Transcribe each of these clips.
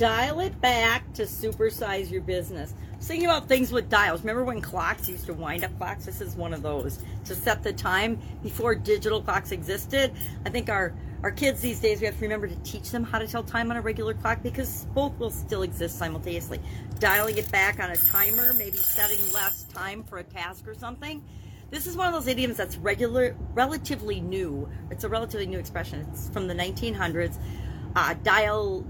dial it back to supersize your business. I was thinking about things with dials. Remember when clocks used to wind up clocks? This is one of those to set the time before digital clocks existed. I think our our kids these days we have to remember to teach them how to tell time on a regular clock because both will still exist simultaneously. Dialing it back on a timer, maybe setting less time for a task or something. This is one of those idioms that's regular, relatively new. It's a relatively new expression. It's from the 1900s. Uh, dial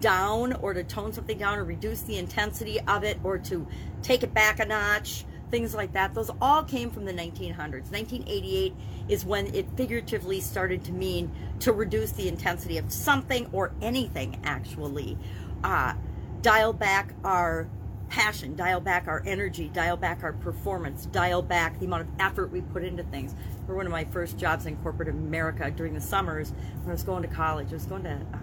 down or to tone something down or reduce the intensity of it or to take it back a notch, things like that. Those all came from the 1900s. 1988 is when it figuratively started to mean to reduce the intensity of something or anything, actually. Uh, dial back our passion, dial back our energy, dial back our performance, dial back the amount of effort we put into things. For one of my first jobs in corporate America during the summers when I was going to college, I was going to uh,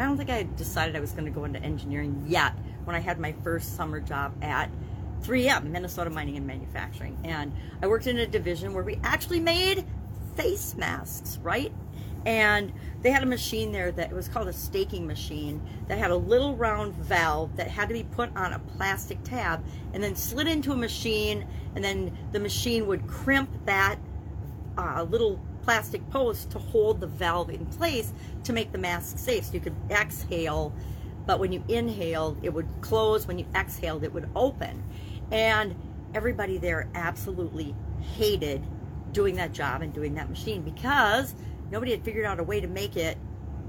I don't think I decided I was going to go into engineering yet when I had my first summer job at 3M, Minnesota Mining and Manufacturing. And I worked in a division where we actually made face masks, right? And they had a machine there that was called a staking machine that had a little round valve that had to be put on a plastic tab and then slid into a machine, and then the machine would crimp that uh, little plastic post to hold the valve in place to make the mask safe. So you could exhale, but when you inhaled, it would close. When you exhaled, it would open. And everybody there absolutely hated doing that job and doing that machine because nobody had figured out a way to make it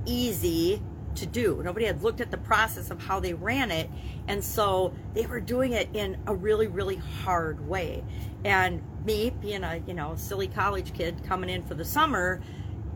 easy to do. Nobody had looked at the process of how they ran it. And so they were doing it in a really, really hard way. And me, being a, you know, silly college kid coming in for the summer,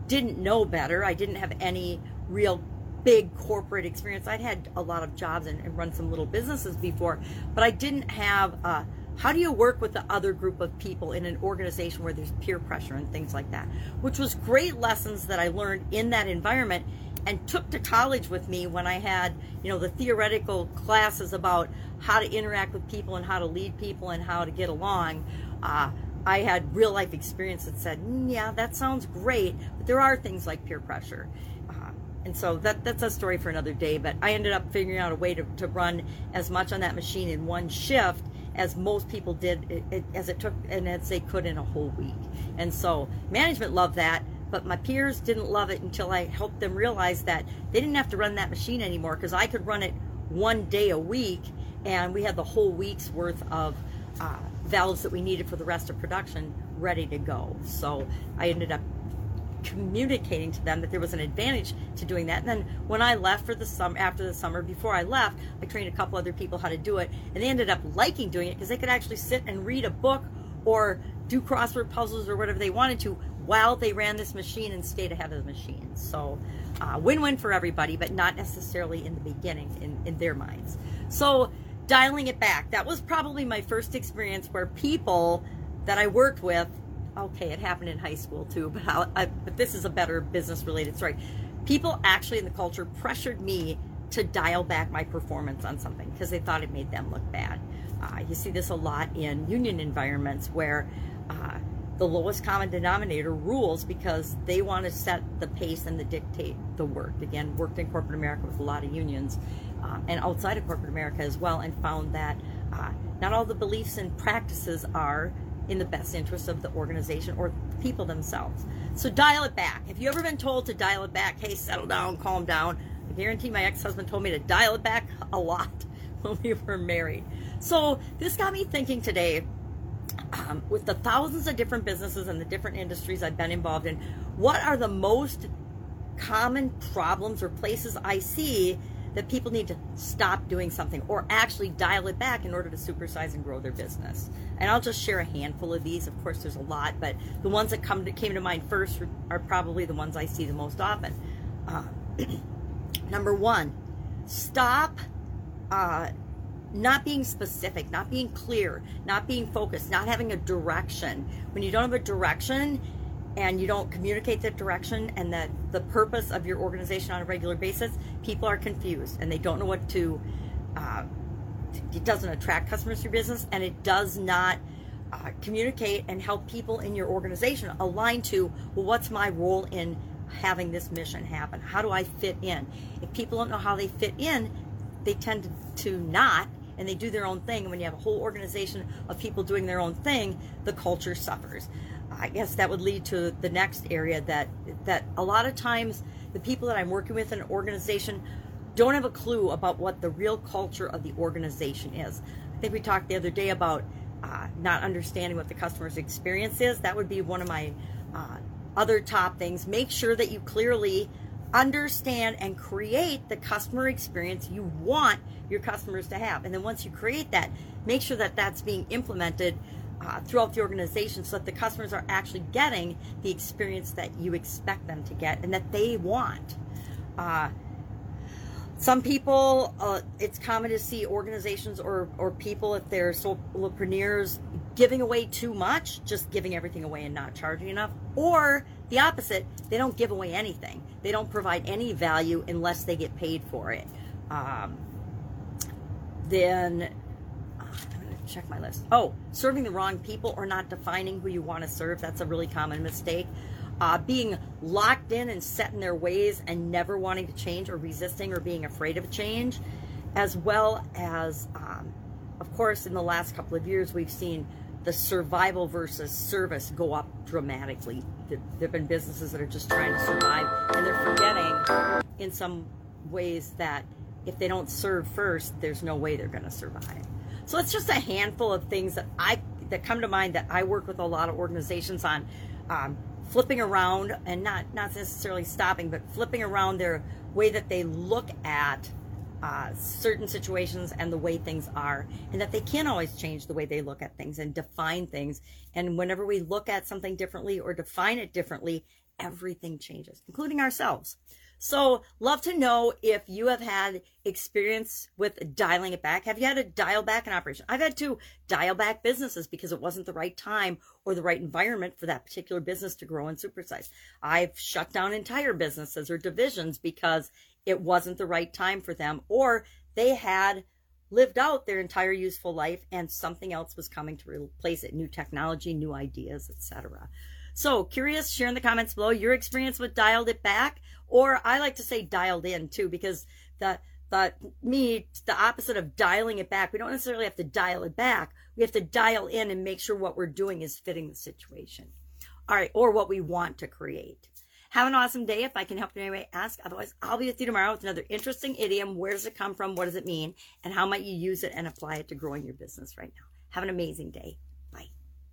didn't know better. I didn't have any real big corporate experience. I'd had a lot of jobs and, and run some little businesses before, but I didn't have uh, how do you work with the other group of people in an organization where there's peer pressure and things like that, which was great lessons that I learned in that environment and took to college with me when I had, you know, the theoretical classes about how to interact with people and how to lead people and how to get along. Uh, I had real life experience that said, mm, yeah, that sounds great, but there are things like peer pressure. Uh, and so that, that's a story for another day, but I ended up figuring out a way to, to run as much on that machine in one shift as most people did, it, it, as it took and as they could in a whole week. And so management loved that, but my peers didn't love it until I helped them realize that they didn't have to run that machine anymore because I could run it one day a week, and we had the whole week's worth of uh, valves that we needed for the rest of production ready to go. So I ended up communicating to them that there was an advantage to doing that. And then when I left for the summer, after the summer, before I left, I trained a couple other people how to do it, and they ended up liking doing it because they could actually sit and read a book or do crossword puzzles or whatever they wanted to while they ran this machine and stayed ahead of the machine. So, uh, win-win for everybody, but not necessarily in the beginning in, in their minds. So dialing it back. That was probably my first experience where people that I worked with, okay, it happened in high school too, but, I, but this is a better business related story. People actually in the culture pressured me to dial back my performance on something because they thought it made them look bad. Uh, you see this a lot in union environments where uh, the lowest common denominator rules because they want to set the pace and the dictate the work. Again, worked in corporate America with a lot of unions uh, and outside of corporate America as well, and found that uh, not all the beliefs and practices are in the best interest of the organization or the people themselves. So dial it back. Have you ever been told to dial it back? Hey, settle down, calm down. I guarantee my ex-husband told me to dial it back a lot when we were married. So this got me thinking today. Um, with the thousands of different businesses and the different industries I've been involved in, what are the most common problems or places I see that people need to stop doing something or actually dial it back in order to supersize and grow their business. And I'll just share a handful of these. Of course, there's a lot, but the ones that come to, came to mind first are probably the ones I see the most often. Uh, number one, stop uh, not being specific, not being clear, not being focused, not having a direction. When you don't have a direction, and you don't communicate that direction and that the purpose of your organization on a regular basis, people are confused and they don't know what to. Uh, it doesn't attract customers to your business, and it does not uh, communicate and help people in your organization align to well, what's my role in having this mission happen? How do I fit in? If people don't know how they fit in, they tend to not and they do their own thing. And when you have a whole organization of people doing their own thing, the culture suffers. I guess that would lead to the next area that that a lot of times the people that I'm working with in an organization don't have a clue about what the real culture of the organization is. I think we talked the other day about uh, not understanding what the customer's experience is. That would be one of my uh, other top things. Make sure that you clearly understand and create the customer experience you want your customers to have. And then once you create that, make sure that that's being implemented uh, throughout the organization so that the customers are actually getting the experience that you expect them to get and that they want. Uh, some people, uh, it's common to see organizations or, or people, if they're solopreneurs, giving away too much, just giving everything away and not charging enough. Or the opposite, they don't give away anything. They don't provide any value unless they get paid for it. Um, then check my list. Oh, serving the wrong people or not defining who you want to serve. That's a really common mistake. Uh, being locked in and set in their ways and never wanting to change or resisting or being afraid of change, as well as, um, of course, in the last couple of years, we've seen the survival versus service go up dramatically. There have been businesses that are just trying to survive and they're forgetting in some ways that if they don't serve first, there's no way they're going to survive. So it's just a handful of things that I that come to mind that I work with a lot of organizations on um, flipping around and not not necessarily stopping, but flipping around their way that they look at uh, certain situations and the way things are, and that they can't always change the way they look at things and define things. And whenever we look at something differently or define it differently, everything changes, including ourselves. So, love to know if you have had experience with dialing it back. Have you had to dial back an operation? I've had to dial back businesses because it wasn't the right time or the right environment for that particular business to grow and supersize. I've shut down entire businesses or divisions because it wasn't the right time for them or they had lived out their entire useful life and something else was coming to replace it new technology new ideas etc so curious, share in the comments below your experience with dialed it back, or I like to say dialed in too, because the the me the opposite of dialing it back. We don't necessarily have to dial it back. We have to dial in and make sure what we're doing is fitting the situation. All right, or what we want to create. Have an awesome day. If I can help in any way, ask. Otherwise, I'll be with you tomorrow with another interesting idiom. Where does it come from? What does it mean? And how might you use it and apply it to growing your business right now? Have an amazing day.